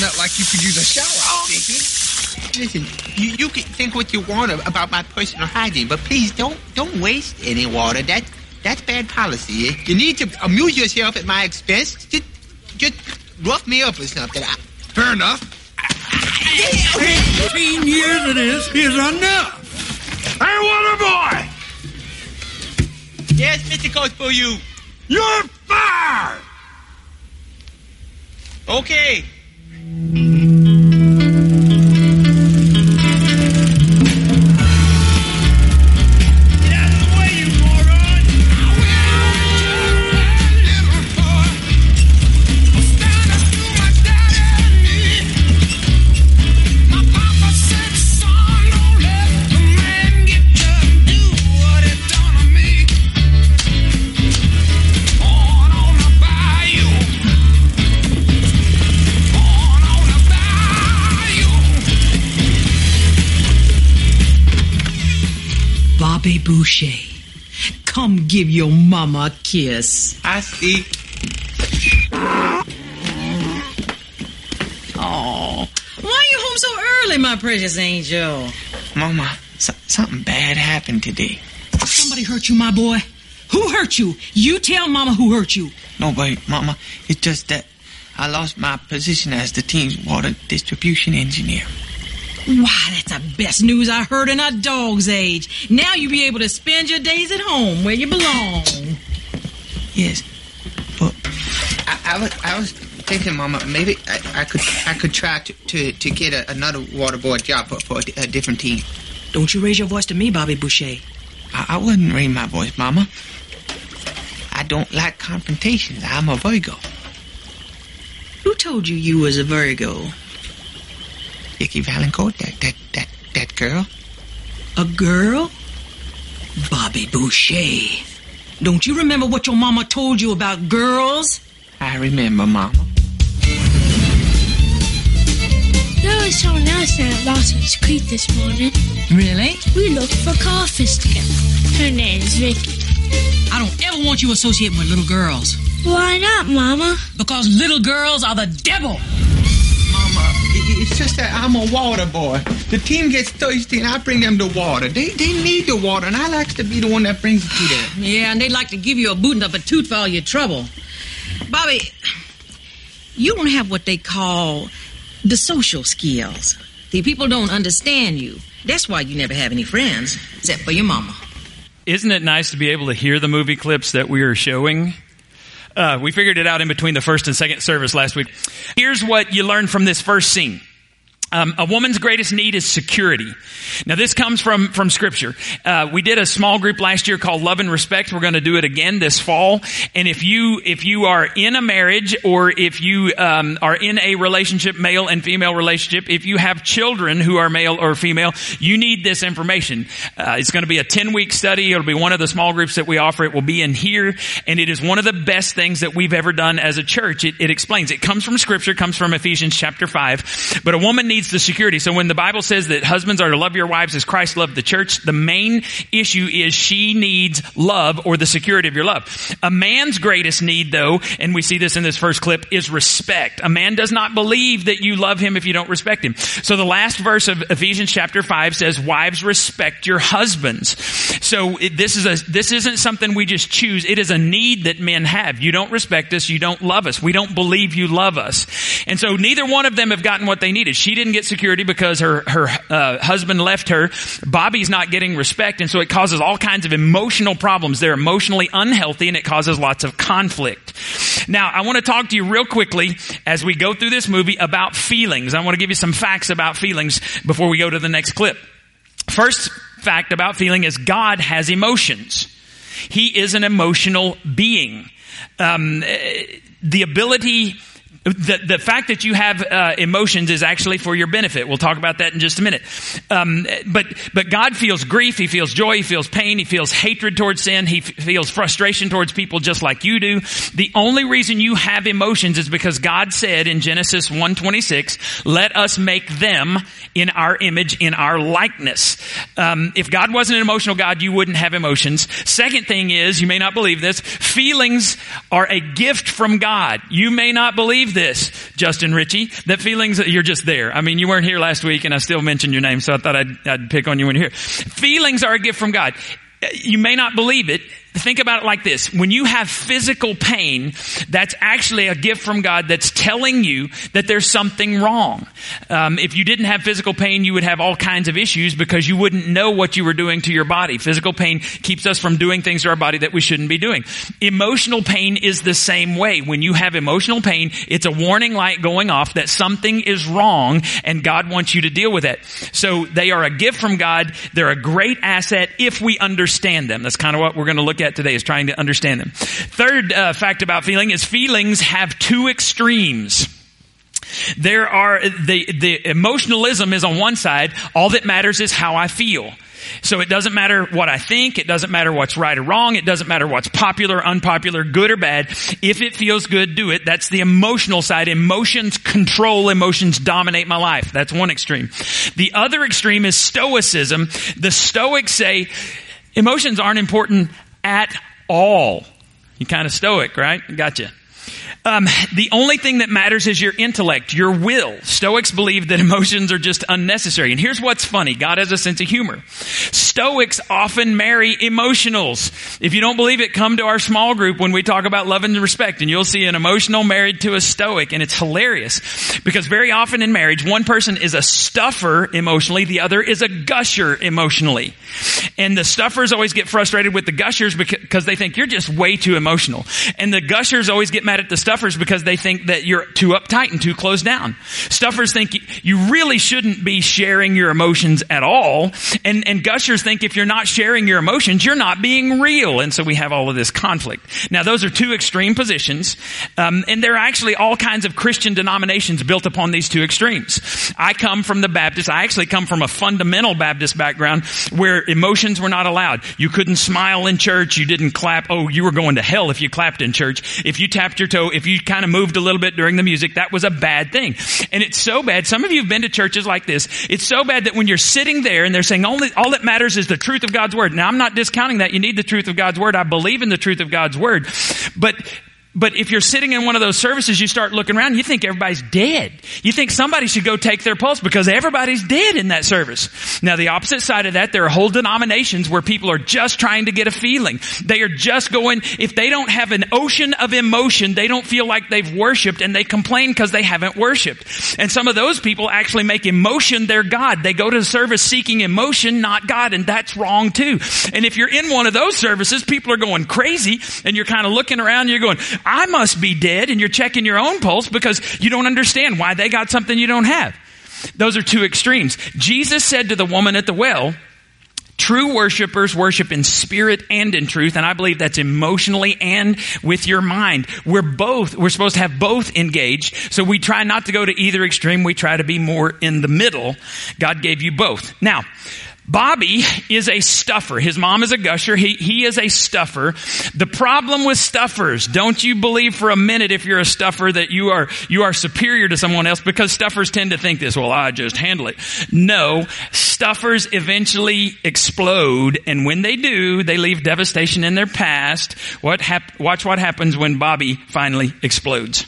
Not like you could use a shower, oh, I'm. Listen, you, you can think what you want about my personal hygiene, but please don't don't waste any water. That that's bad policy. You need to amuse yourself at my expense. Just just rough me up or something. I, Fair enough. Fifteen years of this is enough. Hey, water boy! yes, Mr. Coach for you. You're fired! Okay. Mm-hmm. Bobby Boucher. Come give your mama a kiss. I see. Oh, why are you home so early, my precious angel? Mama, so, something bad happened today. Somebody hurt you, my boy. Who hurt you? You tell mama who hurt you. Nobody, Mama. It's just that I lost my position as the team's water distribution engineer. Why, that's the best news I heard in a dog's age. Now you'll be able to spend your days at home where you belong. Yes, but I, I was I was thinking, Mama, maybe I, I could I could try to to, to get a, another waterboard job for, for a, a different team. Don't you raise your voice to me, Bobby Boucher. I, I wouldn't raise my voice, Mama. I don't like confrontations. I'm a Virgo. Who told you you was a Virgo? Vicky Valancourt, that that that that girl. A girl? Bobby Boucher. Don't you remember what your mama told you about girls? I remember, Mama. There was someone else down at Lawson's Creek this morning. Really? We looked for crawfish together. Her name's Vicky. I don't ever want you associating with little girls. Why not, Mama? Because little girls are the devil. Mama, i- it's just that I'm a water boy. The team gets thirsty and I bring them the water. They they need the water and I like to be the one that brings it to them. Yeah, and they'd like to give you a booting up a tooth for all your trouble. Bobby, you don't have what they call the social skills. The people don't understand you. That's why you never have any friends, except for your mama. Isn't it nice to be able to hear the movie clips that we are showing? Uh, we figured it out in between the first and second service last week. Here's what you learned from this first scene. Um, a woman's greatest need is security. Now, this comes from from Scripture. Uh, we did a small group last year called Love and Respect. We're going to do it again this fall. And if you if you are in a marriage or if you um, are in a relationship, male and female relationship, if you have children who are male or female, you need this information. Uh, it's going to be a ten week study. It'll be one of the small groups that we offer. It will be in here, and it is one of the best things that we've ever done as a church. It, it explains. It comes from Scripture. Comes from Ephesians chapter five. But a woman needs the security. So when the Bible says that husbands are to love your wives as Christ loved the church, the main issue is she needs love or the security of your love. A man's greatest need though, and we see this in this first clip, is respect. A man does not believe that you love him if you don't respect him. So the last verse of Ephesians chapter 5 says, wives respect your husbands. So this is a, this isn't something we just choose. It is a need that men have. You don't respect us. You don't love us. We don't believe you love us. And so neither one of them have gotten what they needed. She didn't get security because her, her uh, husband left her. Bobby's not getting respect. And so it causes all kinds of emotional problems. They're emotionally unhealthy and it causes lots of conflict. Now, I want to talk to you real quickly as we go through this movie about feelings. I want to give you some facts about feelings before we go to the next clip. First fact about feeling is God has emotions. He is an emotional being. Um, the ability the, the fact that you have uh, emotions is actually for your benefit. We'll talk about that in just a minute. Um, but but God feels grief, He feels joy, He feels pain, He feels hatred towards sin, He f- feels frustration towards people just like you do. The only reason you have emotions is because God said in Genesis 1:26, "Let us make them in our image, in our likeness." Um, if God wasn't an emotional God, you wouldn't have emotions. Second thing is, you may not believe this, feelings are a gift from God. You may not believe this, Justin Ritchie, that feelings, you're just there. I mean, you weren't here last week and I still mentioned your name, so I thought I'd, I'd pick on you when you're here. Feelings are a gift from God. You may not believe it, think about it like this. When you have physical pain, that's actually a gift from God that's telling you that there's something wrong. Um, if you didn't have physical pain, you would have all kinds of issues because you wouldn't know what you were doing to your body. Physical pain keeps us from doing things to our body that we shouldn't be doing. Emotional pain is the same way. When you have emotional pain, it's a warning light going off that something is wrong and God wants you to deal with it. So they are a gift from God. They're a great asset if we understand them. That's kind of what we're going to look at today is trying to understand them. Third uh, fact about feeling is feelings have two extremes. There are, the, the emotionalism is on one side. All that matters is how I feel. So it doesn't matter what I think. It doesn't matter what's right or wrong. It doesn't matter what's popular, unpopular, good or bad. If it feels good, do it. That's the emotional side. Emotions control, emotions dominate my life. That's one extreme. The other extreme is stoicism. The stoics say, emotions aren't important at all. You kind of stoic, right? Gotcha. Um, the only thing that matters is your intellect, your will. Stoics believe that emotions are just unnecessary. And here's what's funny. God has a sense of humor. Stoics often marry emotionals. If you don't believe it, come to our small group when we talk about love and respect and you'll see an emotional married to a stoic and it's hilarious because very often in marriage, one person is a stuffer emotionally, the other is a gusher emotionally. And the stuffers always get frustrated with the gushers because they think you're just way too emotional. And the gushers always get mad at the stuffers because they think that you're too uptight and too closed down. Stuffers think you really shouldn't be sharing your emotions at all. And, and gushers think if you're not sharing your emotions, you're not being real. And so we have all of this conflict. Now those are two extreme positions. Um, and there are actually all kinds of Christian denominations built upon these two extremes. I come from the Baptist. I actually come from a fundamental Baptist background where emotions were not allowed. You couldn't smile in church. You didn't clap. Oh, you were going to hell if you clapped in church. If you tapped your toe, if you kind of moved a little bit during the music, that was a bad thing. And it's so bad. Some of you have been to churches like this. It's so bad that when you're sitting there and they're saying only, all that matters is the truth of God's word. Now I'm not discounting that. You need the truth of God's word. I believe in the truth of God's word. But but if you're sitting in one of those services, you start looking around, you think everybody's dead. You think somebody should go take their pulse because everybody's dead in that service. Now the opposite side of that, there are whole denominations where people are just trying to get a feeling. They are just going, if they don't have an ocean of emotion, they don't feel like they've worshiped and they complain because they haven't worshiped. And some of those people actually make emotion their God. They go to the service seeking emotion, not God, and that's wrong too. And if you're in one of those services, people are going crazy and you're kind of looking around, you're going, I must be dead and you're checking your own pulse because you don't understand why they got something you don't have. Those are two extremes. Jesus said to the woman at the well, True worshipers worship in spirit and in truth, and I believe that's emotionally and with your mind. We're both, we're supposed to have both engaged, so we try not to go to either extreme, we try to be more in the middle. God gave you both. Now, Bobby is a stuffer. His mom is a gusher. He, he is a stuffer. The problem with stuffers, don't you believe for a minute if you're a stuffer that you are, you are superior to someone else because stuffers tend to think this, well, I just handle it. No, stuffers eventually explode and when they do, they leave devastation in their past. What hap- watch what happens when Bobby finally explodes.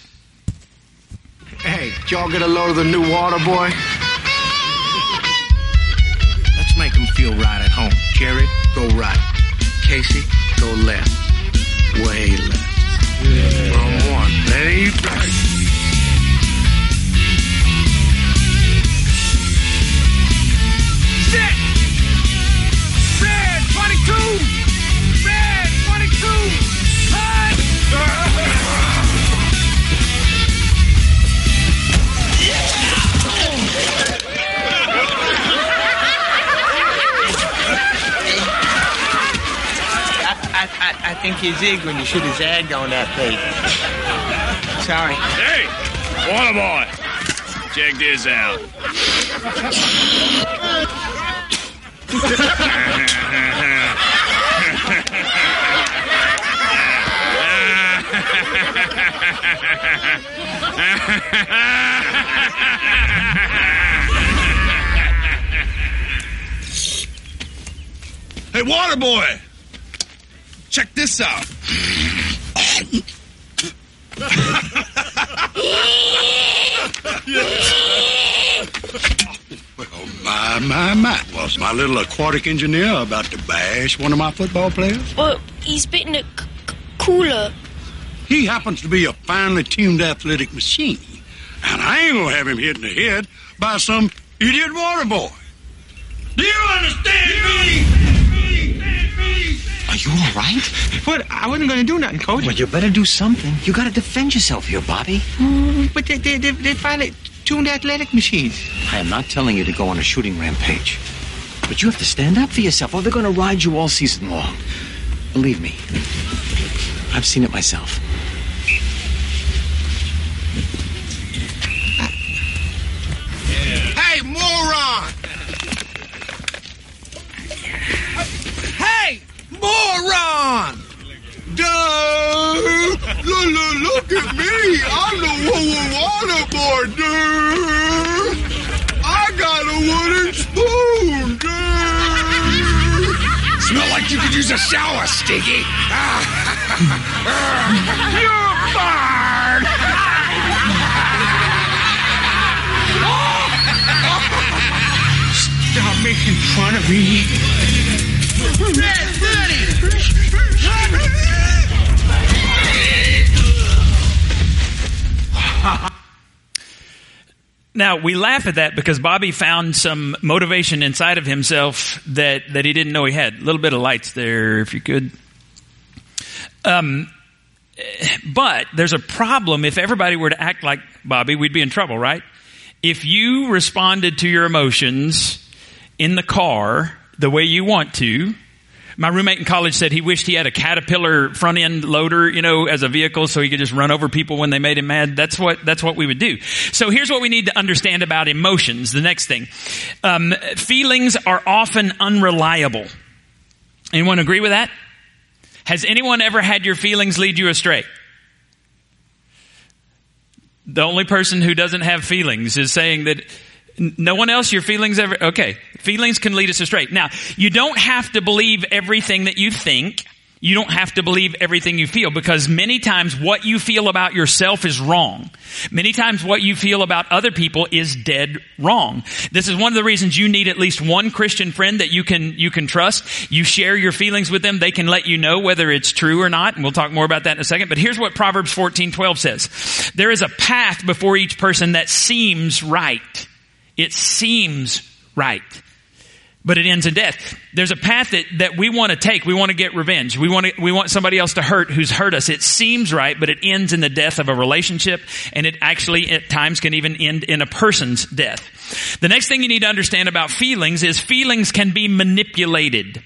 Hey, y'all get a load of the new water boy? Make them feel right at home. Jerry, go right. Casey, go left. Way left. Yeah. Wrong one. There you. You zigged when you should have zagged on that bait. Sorry. Hey, water boy, check this out. Hey, water boy! Check this out. Well, my, my, my. Was my little aquatic engineer about to bash one of my football players? Well, he's bitten a c- c- cooler. He happens to be a finely tuned athletic machine. And I ain't gonna have him hit in the head by some idiot water boy. Do you understand me? You all right? What? I wasn't going to do nothing, Coach. Well, you better do something. You gotta defend yourself here, Bobby. Mm, but they, they, they, they finally tuned athletic machines. I am not telling you to go on a shooting rampage. But you have to stand up for yourself, or they're gonna ride you all season long. Believe me, I've seen it myself. Moron! Dude, look, look, look at me. I'm the woo water boy, dude. I got a wooden spoon, dude. Smell like you could use a shower, Stinky. You're fired. Stop making fun of me. Now we laugh at that because Bobby found some motivation inside of himself that that he didn't know he had. A little bit of lights there, if you could. Um, but there's a problem. If everybody were to act like Bobby, we'd be in trouble, right? If you responded to your emotions in the car the way you want to, my roommate in college said he wished he had a Caterpillar front end loader, you know, as a vehicle so he could just run over people when they made him mad. That's what, that's what we would do. So here's what we need to understand about emotions. The next thing. Um, feelings are often unreliable. Anyone agree with that? Has anyone ever had your feelings lead you astray? The only person who doesn't have feelings is saying that no one else, your feelings ever, okay. Feelings can lead us astray. Now, you don't have to believe everything that you think. You don't have to believe everything you feel because many times what you feel about yourself is wrong. Many times what you feel about other people is dead wrong. This is one of the reasons you need at least one Christian friend that you can, you can trust. You share your feelings with them. They can let you know whether it's true or not. And we'll talk more about that in a second. But here's what Proverbs 14, 12 says. There is a path before each person that seems right. It seems right. But it ends in death. There's a path that, that we want to take. We want to get revenge. We want to, we want somebody else to hurt who's hurt us. It seems right, but it ends in the death of a relationship, and it actually at times can even end in a person's death. The next thing you need to understand about feelings is feelings can be manipulated.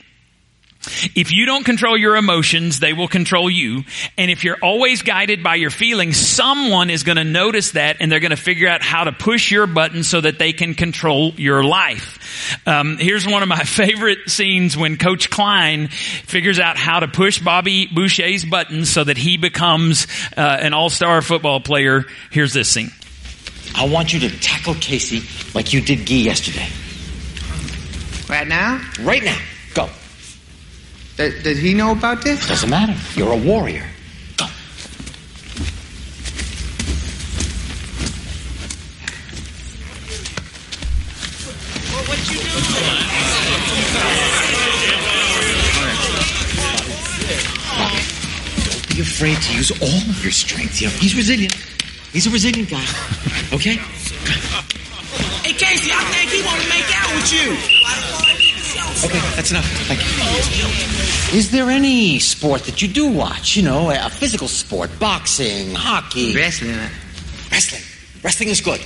If you don't control your emotions, they will control you. And if you're always guided by your feelings, someone is going to notice that and they're going to figure out how to push your buttons so that they can control your life. Um, here's one of my favorite scenes when Coach Klein figures out how to push Bobby Boucher's buttons so that he becomes uh, an all-star football player. Here's this scene. I want you to tackle Casey like you did Guy yesterday. Right now? Right now. Go. Does, does he know about this? Doesn't matter. You're a warrior. Go. Don't be afraid to use all of your strength. You he's resilient. He's a resilient guy. Okay? Hey, Casey, I think he want to make out with you. Okay, that's enough. Thank you. Is there any sport that you do watch? You know, a physical sport, boxing, hockey, Wrestling. wrestling. Wrestling is good.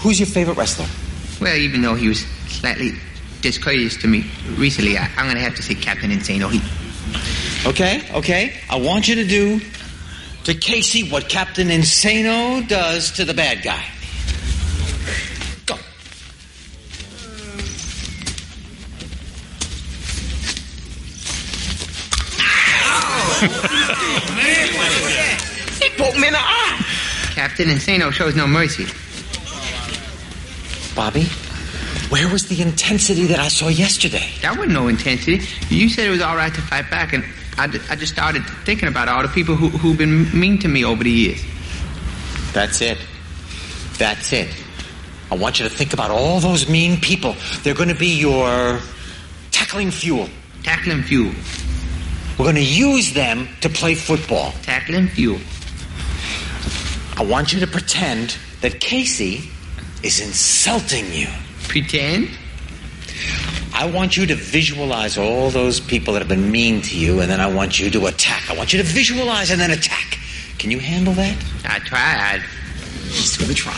Who's your favorite wrestler? Well, even though he was slightly discourteous to me recently, I, I'm going to have to say Captain Insano. He, Okay, okay. I want you to do to Casey what Captain Insano does to the bad guy. Go. He poked me in the ah! eye. Captain Insano shows no mercy. Bobby, where was the intensity that I saw yesterday? That wasn't no intensity. You said it was all right to fight back, and I, just started thinking about all the people who, who've been mean to me over the years. That's it. That's it. I want you to think about all those mean people. They're going to be your tackling fuel. Tackling fuel. We're going to use them to play football. Tackling fuel. I want you to pretend that Casey is insulting you. Pretend? I want you to visualize all those people that have been mean to you, and then I want you to attack. I want you to visualize and then attack. Can you handle that? I tried. Just gonna try.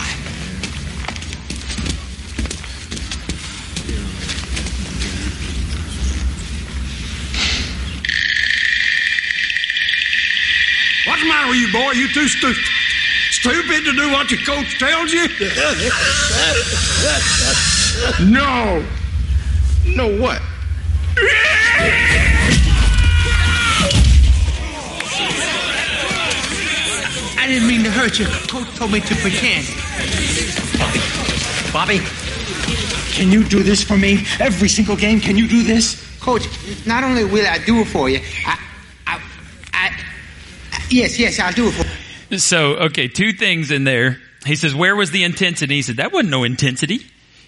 What's the matter with you, boy? You too stu- stupid to do what your coach tells you? No. No what? I didn't mean to hurt you. Coach told me to pretend. Bobby, can you do this for me? Every single game, can you do this? Coach, not only will I do it for you, I, I, I, yes, yes, I'll do it for you. So, okay, two things in there. He says, Where was the intensity? He said, That wasn't no intensity.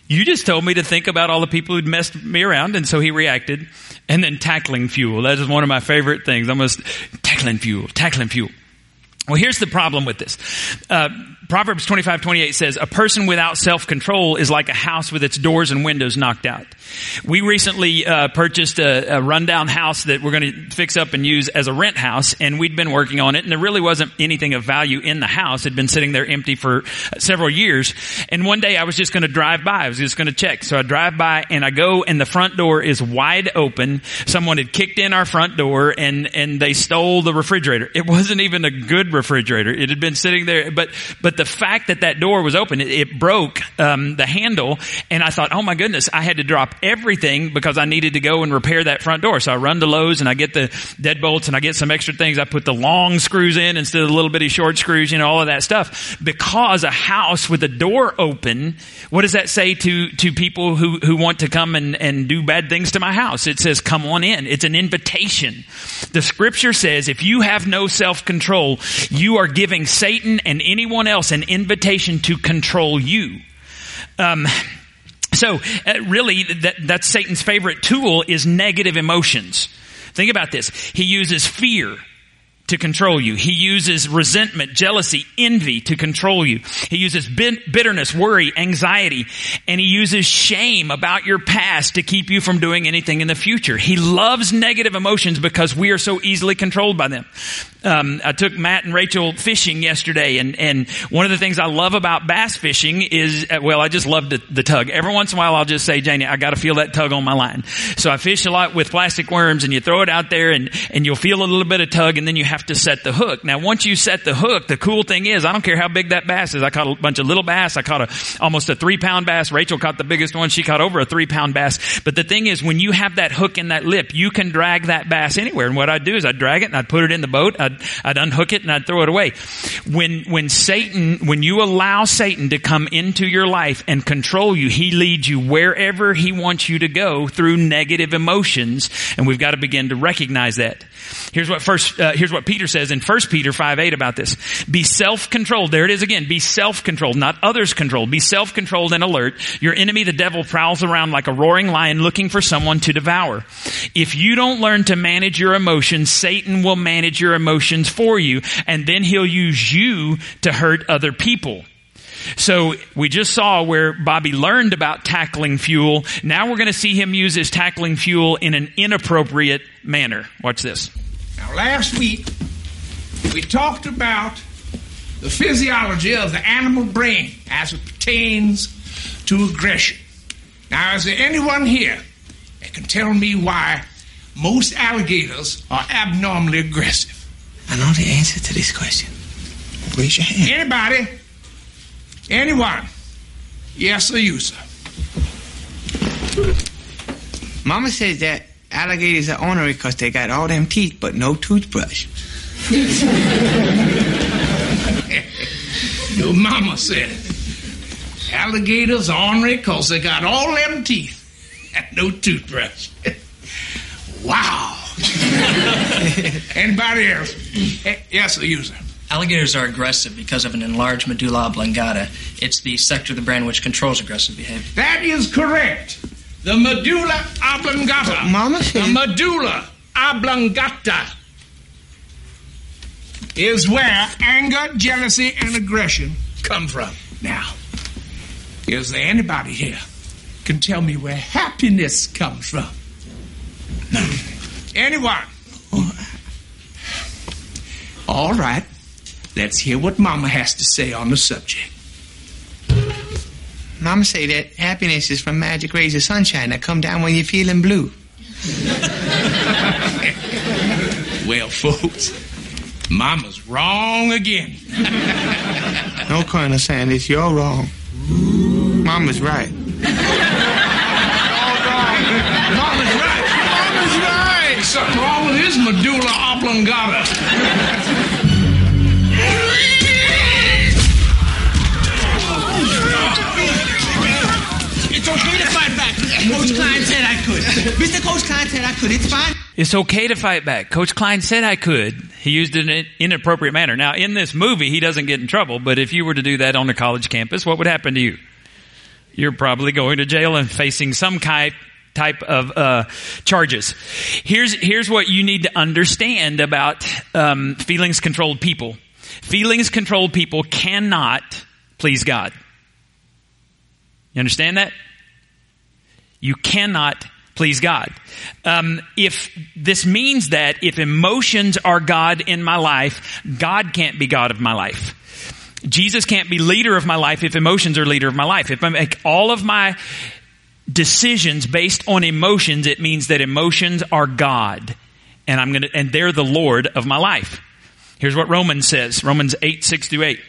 You just told me to think about all the people who'd messed me around, and so he reacted. And then tackling fuel. That is one of my favorite things. I'm tackling fuel, tackling fuel. Well, here's the problem with this. Uh, Proverbs 25, 28 says, a person without self-control is like a house with its doors and windows knocked out. We recently uh, purchased a, a rundown house that we're going to fix up and use as a rent house, and we'd been working on it, and there really wasn't anything of value in the house. It had been sitting there empty for several years, and one day I was just going to drive by. I was just going to check. So I drive by, and I go, and the front door is wide open. Someone had kicked in our front door, and, and they stole the refrigerator. It wasn't even a good refrigerator. It had been sitting there, but, but the fact that that door was open, it, it broke um, the handle, and I thought, oh my goodness, I had to drop everything because I needed to go and repair that front door. So I run to Lowe's and I get the deadbolts and I get some extra things. I put the long screws in instead of the little bitty short screws, you know, all of that stuff. Because a house with a door open, what does that say to to people who who want to come and and do bad things to my house? It says, "Come on in." It's an invitation. The scripture says, if you have no self control, you are giving Satan and anyone else an invitation to control you. Um, so uh, really, that, that's Satan's favorite tool is negative emotions. Think about this. He uses fear to control you. He uses resentment, jealousy, envy to control you. He uses bitterness, worry, anxiety, and he uses shame about your past to keep you from doing anything in the future. He loves negative emotions because we are so easily controlled by them. Um, I took Matt and Rachel fishing yesterday, and, and one of the things I love about bass fishing is, uh, well, I just love the, the tug. Every once in a while, I'll just say, Janie, I got to feel that tug on my line. So I fish a lot with plastic worms, and you throw it out there, and, and you'll feel a little bit of tug, and then you have to set the hook. Now, once you set the hook, the cool thing is, I don't care how big that bass is. I caught a bunch of little bass. I caught a almost a three pound bass. Rachel caught the biggest one. She caught over a three pound bass. But the thing is, when you have that hook in that lip, you can drag that bass anywhere. And what I'd do is I'd drag it and I'd put it in the boat. I'd, I'd unhook it and I'd throw it away. When, when Satan, when you allow Satan to come into your life and control you, he leads you wherever he wants you to go through negative emotions. And we've got to begin to recognize that. Here's what first, uh, here's what Peter says in 1 Peter 5 8 about this. Be self-controlled. There it is again. Be self-controlled, not others controlled. Be self-controlled and alert. Your enemy, the devil, prowls around like a roaring lion looking for someone to devour. If you don't learn to manage your emotions, Satan will manage your emotions for you, and then he'll use you to hurt other people. So we just saw where Bobby learned about tackling fuel. Now we're going to see him use his tackling fuel in an inappropriate manner. Watch this. Now, last week, we talked about the physiology of the animal brain as it pertains to aggression. Now, is there anyone here that can tell me why most alligators are abnormally aggressive? I know the answer to this question. Raise your hand. Anybody? Anyone? Yes or you, sir? Mama says that alligators are ornery because they got all them teeth but no toothbrush. Your mama said alligators are ornery because they got all them teeth and no toothbrush. wow. Anybody else? Eh, Yes, the user. Alligators are aggressive because of an enlarged medulla oblongata. It's the sector of the brain which controls aggressive behavior. That is correct. The medulla oblongata. Mama The medulla oblongata is where anger, jealousy, and aggression come from. Now, is there anybody here can tell me where happiness comes from? Anyone? All right. Let's hear what Mama has to say on the subject. Mama say that happiness is from magic rays of sunshine that come down when you're feeling blue. Well, folks, Mama's wrong again. No, Colonel Sanders, you're wrong. Mama's right. Mama's right. Mama's right. Something wrong with his medulla oblongata. It's okay to fight back. Coach Klein said I could. Mr. Coach Klein said I could. It's fine. It's okay to fight back. Coach Klein said I could. He used it in an inappropriate manner. Now, in this movie, he doesn't get in trouble, but if you were to do that on a college campus, what would happen to you? You're probably going to jail and facing some kind type of uh, charges. Here's here's what you need to understand about um, feelings controlled people. Feelings controlled people cannot please God. You understand that? You cannot please God. Um, if this means that if emotions are God in my life, God can't be God of my life. Jesus can't be leader of my life if emotions are leader of my life. If I make all of my decisions based on emotions, it means that emotions are God. And I'm gonna, and they're the Lord of my life. Here's what Romans says. Romans 8, 6 through 8.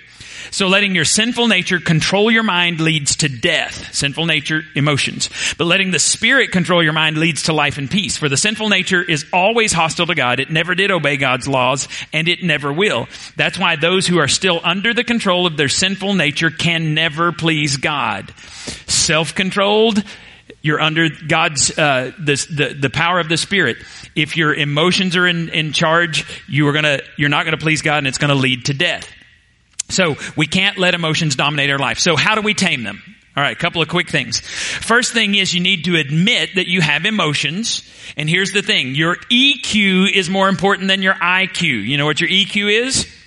So letting your sinful nature control your mind leads to death. Sinful nature, emotions. But letting the spirit control your mind leads to life and peace. For the sinful nature is always hostile to God. It never did obey God's laws and it never will. That's why those who are still under the control of their sinful nature can never please God. Self-controlled, you're under God's uh, the, the the power of the Spirit. If your emotions are in, in charge, you are gonna you're not gonna please God, and it's gonna lead to death. So we can't let emotions dominate our life. So how do we tame them? All right, a couple of quick things. First thing is you need to admit that you have emotions. And here's the thing. Your EQ is more important than your IQ. You know what your EQ is?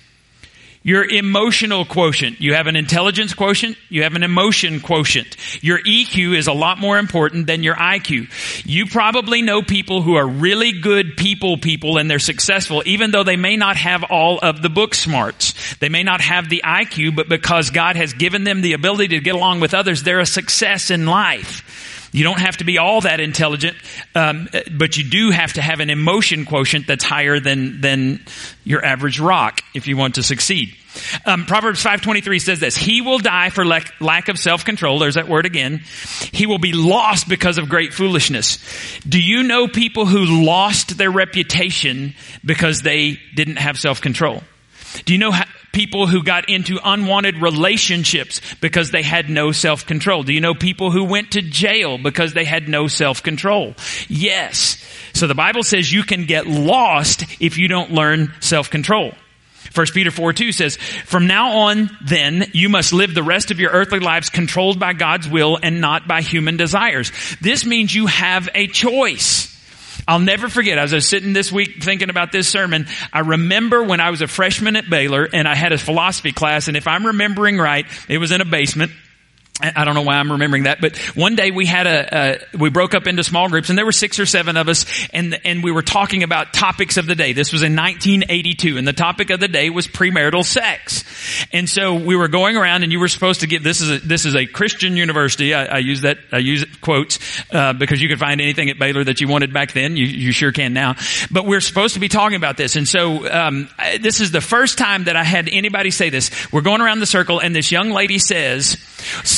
Your emotional quotient. You have an intelligence quotient. You have an emotion quotient. Your EQ is a lot more important than your IQ. You probably know people who are really good people people and they're successful even though they may not have all of the book smarts. They may not have the IQ, but because God has given them the ability to get along with others, they're a success in life. You don't have to be all that intelligent, um, but you do have to have an emotion quotient that's higher than than your average rock if you want to succeed. Um, Proverbs five twenty three says this: He will die for lack, lack of self control. There's that word again. He will be lost because of great foolishness. Do you know people who lost their reputation because they didn't have self control? Do you know how, people who got into unwanted relationships because they had no self-control? Do you know people who went to jail because they had no self-control? Yes. So the Bible says you can get lost if you don't learn self-control. 1 Peter 4 2 says, From now on, then, you must live the rest of your earthly lives controlled by God's will and not by human desires. This means you have a choice. I'll never forget, I was sitting this week thinking about this sermon, I remember when I was a freshman at Baylor and I had a philosophy class, and if I'm remembering right, it was in a basement. I don't know why I'm remembering that, but one day we had a, we broke up into small groups and there were six or seven of us and, and we were talking about topics of the day. This was in 1982 and the topic of the day was premarital sex. And so we were going around and you were supposed to give, this is a, this is a Christian university. I, I use that, I use quotes, uh, because you could find anything at Baylor that you wanted back then. You, you sure can now. But we're supposed to be talking about this. And so, um, I- this is the first time that I had anybody say this. We're going around the circle and this young lady says,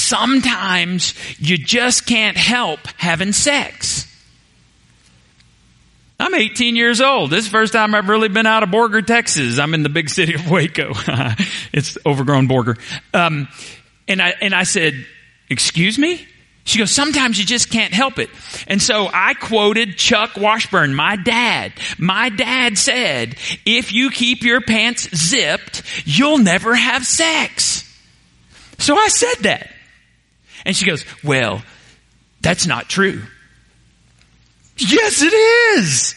sometimes you just can't help having sex. I'm 18 years old. This is the first time I've really been out of Borger, Texas. I'm in the big city of Waco. it's overgrown Borger. Um, and I, and I said, excuse me? She goes, sometimes you just can't help it. And so I quoted Chuck Washburn, my dad. My dad said, if you keep your pants zipped, you'll never have sex. So I said that. And she goes, well, that's not true. Yes, it is.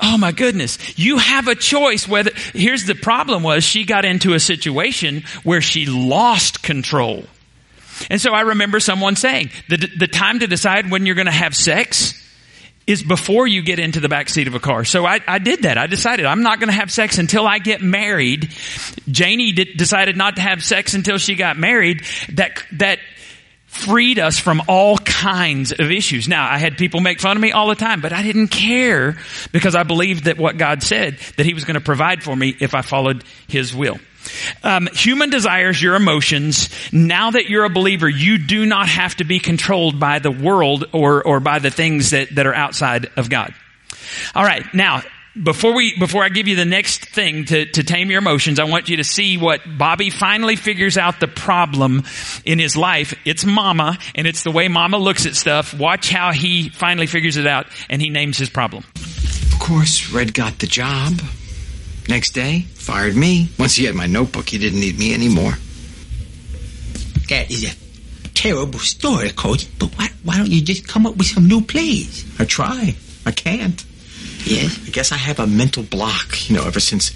Oh my goodness. You have a choice whether, here's the problem was she got into a situation where she lost control. And so I remember someone saying, the, the time to decide when you're going to have sex is before you get into the back seat of a car. So I, I did that. I decided I'm not going to have sex until I get married. Janie decided not to have sex until she got married. That, that freed us from all kinds of issues. Now, I had people make fun of me all the time, but I didn't care because I believed that what God said, that He was going to provide for me if I followed His will. Um, human desires, your emotions. Now that you're a believer, you do not have to be controlled by the world or, or by the things that, that are outside of God. All right. Now, before we before I give you the next thing to, to tame your emotions, I want you to see what Bobby finally figures out the problem in his life. It's mama, and it's the way mama looks at stuff. Watch how he finally figures it out and he names his problem. Of course, Red got the job. Next day, fired me. Once he had my notebook, he didn't need me anymore. That is a terrible story, Coach. But why, why don't you just come up with some new plays? I try. I can't. Yes? I guess I have a mental block, you know, ever since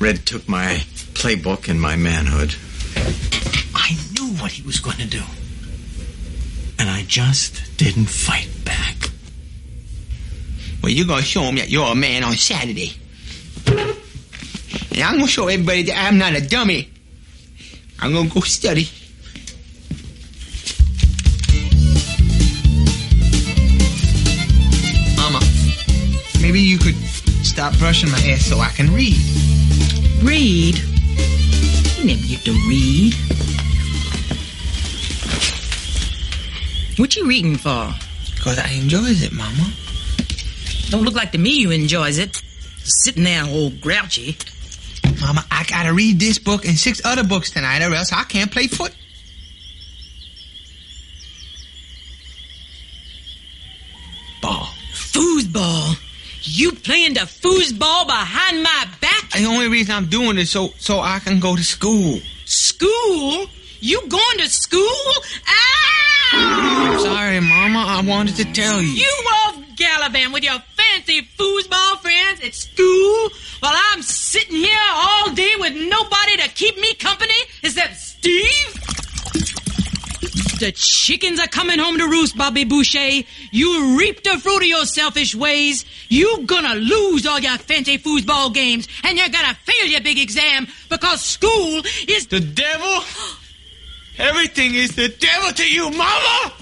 Red took my playbook and my manhood. I knew what he was going to do. And I just didn't fight back. Well, you're going to show him that you're a man on Saturday. And I'm going to show everybody that I'm not a dummy. I'm going to go study. Maybe you could stop brushing my hair so I can read. Read? You never get to read. What you reading for? Because I enjoys it, Mama. Don't look like to me you enjoys it. Sitting there all grouchy. Mama, I gotta read this book and six other books tonight, or else I can't play foot. Ball. Foosball. You playing the foosball behind my back? The only reason I'm doing it so so I can go to school. School? You going to school? Ah! I'm sorry, Mama. I wanted to tell you. You off Gallivant with your fancy foosball friends at school while I'm sitting here all day with nobody to keep me company except Steve? The chickens are coming home to roost, Bobby Boucher. You reap the fruit of your selfish ways. You gonna lose all your fancy foosball games, and you're gonna fail your big exam because school is the devil. Everything is the devil to you, Mama.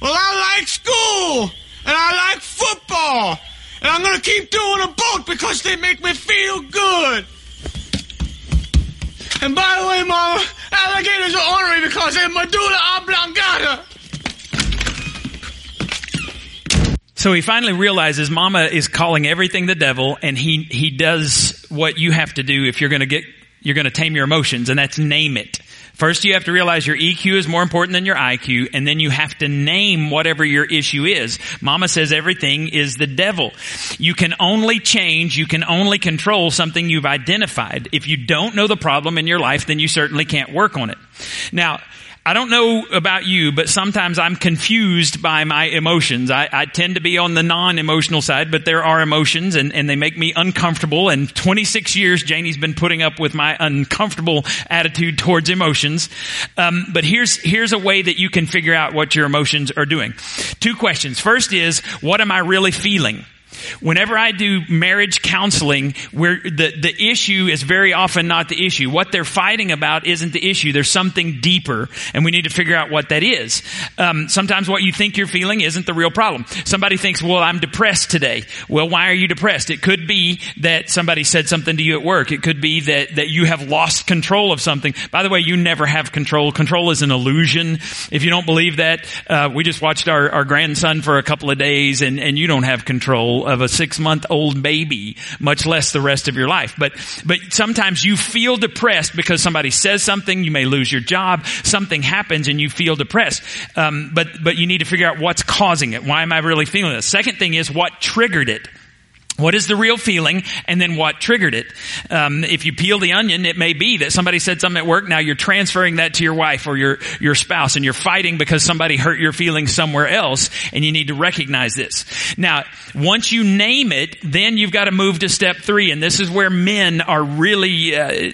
Well, I like school and I like football, and I'm gonna keep doing them both because they make me feel good. And by the way, Mama, alligators are ornery because they're medulla oblongata. So he finally realizes Mama is calling everything the devil, and he he does what you have to do if you're going to get you're going to tame your emotions, and that's name it. First, you have to realize your EQ is more important than your IQ, and then you have to name whatever your issue is. Mama says everything is the devil. You can only change, you can only control something you've identified. If you don't know the problem in your life, then you certainly can't work on it. Now, I don't know about you, but sometimes I'm confused by my emotions. I, I tend to be on the non-emotional side, but there are emotions and, and they make me uncomfortable. And 26 years, Janie's been putting up with my uncomfortable attitude towards emotions. Um, but here's, here's a way that you can figure out what your emotions are doing. Two questions. First is, what am I really feeling? Whenever I do marriage counseling, where the, the issue is very often not the issue. What they're fighting about isn't the issue. There's something deeper, and we need to figure out what that is. Um, sometimes what you think you're feeling isn't the real problem. Somebody thinks, well, I'm depressed today. Well, why are you depressed? It could be that somebody said something to you at work. It could be that, that you have lost control of something. By the way, you never have control. Control is an illusion. If you don't believe that, uh, we just watched our, our grandson for a couple of days, and, and you don't have control of a six month old baby, much less the rest of your life. But, but sometimes you feel depressed because somebody says something, you may lose your job, something happens and you feel depressed. Um, but, but you need to figure out what's causing it. Why am I really feeling this? Second thing is what triggered it. What is the real feeling and then what triggered it? Um, if you peel the onion, it may be that somebody said something at work. Now you're transferring that to your wife or your, your spouse and you're fighting because somebody hurt your feelings somewhere else and you need to recognize this. Now, once you name it, then you've got to move to step three and this is where men are really, uh,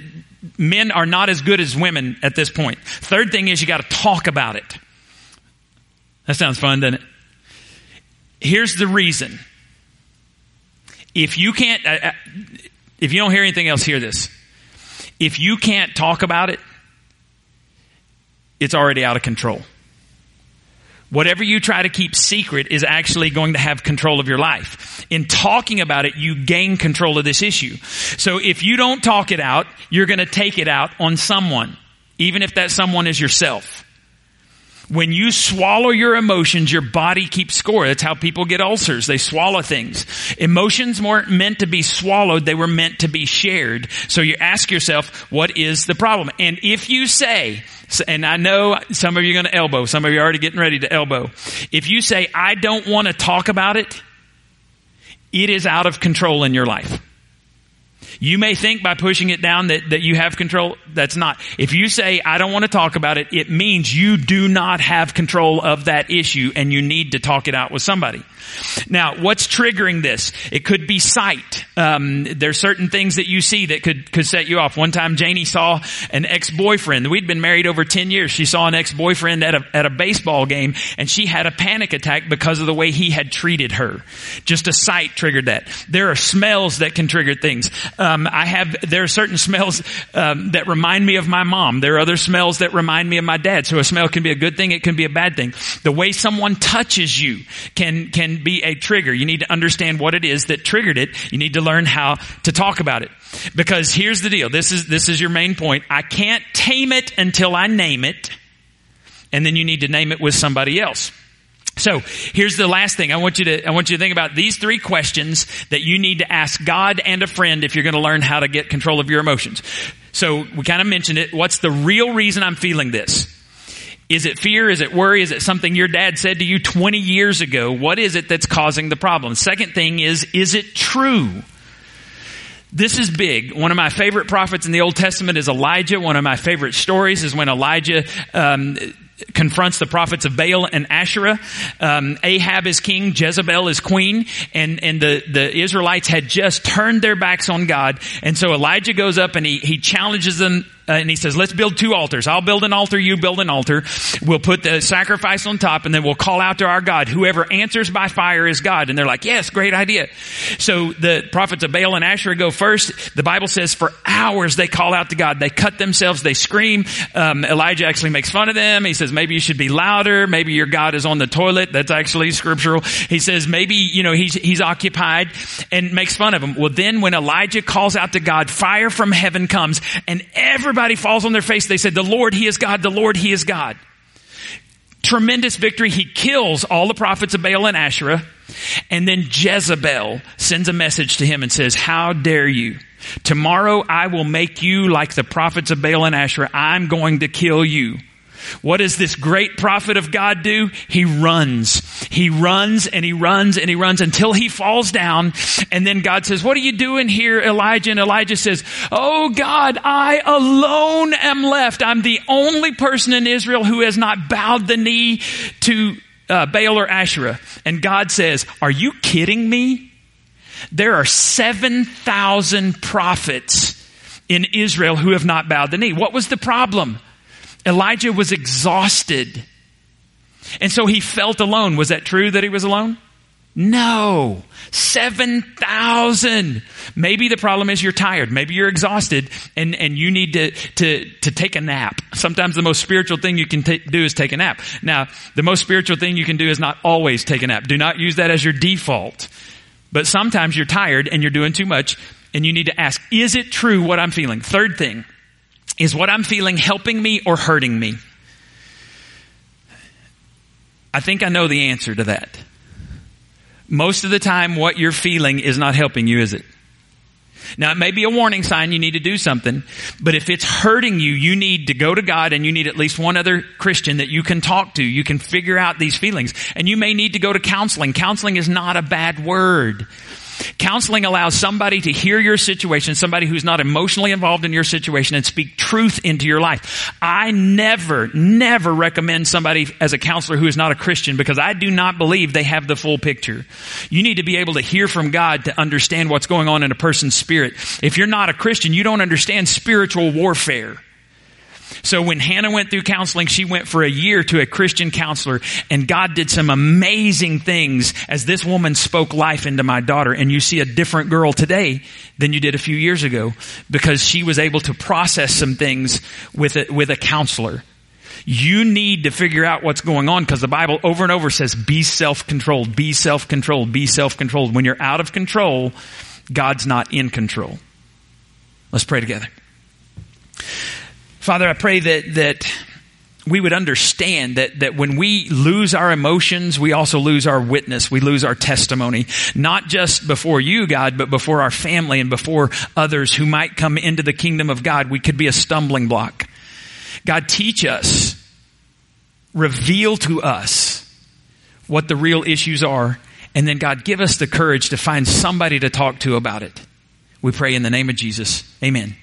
men are not as good as women at this point. Third thing is you got to talk about it. That sounds fun, doesn't it? Here's the reason if you can't, uh, uh, if you don't hear anything else, hear this. If you can't talk about it, it's already out of control. Whatever you try to keep secret is actually going to have control of your life. In talking about it, you gain control of this issue. So if you don't talk it out, you're going to take it out on someone, even if that someone is yourself. When you swallow your emotions, your body keeps score. That's how people get ulcers. They swallow things. Emotions weren't meant to be swallowed. They were meant to be shared. So you ask yourself, what is the problem? And if you say, and I know some of you are going to elbow, some of you are already getting ready to elbow. If you say, I don't want to talk about it, it is out of control in your life. You may think by pushing it down that, that you have control. That's not. If you say, I don't want to talk about it, it means you do not have control of that issue and you need to talk it out with somebody. Now, what's triggering this? It could be sight. Um, there's certain things that you see that could could set you off. One time, Janie saw an ex-boyfriend. We'd been married over ten years. She saw an ex-boyfriend at a at a baseball game, and she had a panic attack because of the way he had treated her. Just a sight triggered that. There are smells that can trigger things. Um, I have there are certain smells um, that remind me of my mom. There are other smells that remind me of my dad. So a smell can be a good thing. It can be a bad thing. The way someone touches you can can be a trigger. You need to understand what it is that triggered it. You need to learn how to talk about it. Because here's the deal. This is, this is your main point. I can't tame it until I name it. And then you need to name it with somebody else. So here's the last thing. I want you to, I want you to think about these three questions that you need to ask God and a friend if you're going to learn how to get control of your emotions. So we kind of mentioned it. What's the real reason I'm feeling this? Is it fear? Is it worry? Is it something your dad said to you 20 years ago? What is it that's causing the problem? Second thing is, is it true? This is big. One of my favorite prophets in the Old Testament is Elijah. One of my favorite stories is when Elijah um, confronts the prophets of Baal and Asherah. Um, Ahab is king, Jezebel is queen, and and the the Israelites had just turned their backs on God, and so Elijah goes up and he he challenges them uh, and he says, let's build two altars. I'll build an altar, you build an altar. We'll put the sacrifice on top and then we'll call out to our God. Whoever answers by fire is God. And they're like, yes, great idea. So the prophets of Baal and Asherah go first. The Bible says for hours they call out to God. They cut themselves, they scream. Um, Elijah actually makes fun of them. He says, maybe you should be louder. Maybe your God is on the toilet. That's actually scriptural. He says, maybe, you know, he's, he's occupied and makes fun of them. Well, then when Elijah calls out to God, fire from heaven comes and everybody everybody falls on their face. They said, the Lord, He is God. The Lord, He is God. Tremendous victory. He kills all the prophets of Baal and Asherah. And then Jezebel sends a message to him and says, how dare you? Tomorrow I will make you like the prophets of Baal and Asherah. I'm going to kill you. What does this great prophet of God do? He runs. He runs and he runs and he runs until he falls down. And then God says, what are you doing here, Elijah? And Elijah says, Oh God, I alone am left. I'm the only person in Israel who has not bowed the knee to uh, Baal or Asherah. And God says, are you kidding me? There are 7,000 prophets in Israel who have not bowed the knee. What was the problem? Elijah was exhausted. And so he felt alone. Was that true that he was alone? No. 7,000. Maybe the problem is you're tired. Maybe you're exhausted and, and you need to, to, to take a nap. Sometimes the most spiritual thing you can t- do is take a nap. Now, the most spiritual thing you can do is not always take a nap. Do not use that as your default. But sometimes you're tired and you're doing too much and you need to ask, is it true what I'm feeling? Third thing, is what I'm feeling helping me or hurting me? I think I know the answer to that. Most of the time, what you're feeling is not helping you, is it? Now, it may be a warning sign you need to do something, but if it's hurting you, you need to go to God and you need at least one other Christian that you can talk to. You can figure out these feelings. And you may need to go to counseling. Counseling is not a bad word. Counseling allows somebody to hear your situation, somebody who's not emotionally involved in your situation and speak truth into your life. I never, never recommend somebody as a counselor who is not a Christian because I do not believe they have the full picture. You need to be able to hear from God to understand what's going on in a person's spirit. If you're not a Christian, you don't understand spiritual warfare. So when Hannah went through counseling, she went for a year to a Christian counselor and God did some amazing things as this woman spoke life into my daughter. And you see a different girl today than you did a few years ago because she was able to process some things with a, with a counselor. You need to figure out what's going on because the Bible over and over says be self-controlled, be self-controlled, be self-controlled. When you're out of control, God's not in control. Let's pray together. Father, I pray that, that we would understand that, that when we lose our emotions, we also lose our witness. We lose our testimony. Not just before you, God, but before our family and before others who might come into the kingdom of God. We could be a stumbling block. God, teach us, reveal to us what the real issues are, and then God, give us the courage to find somebody to talk to about it. We pray in the name of Jesus. Amen.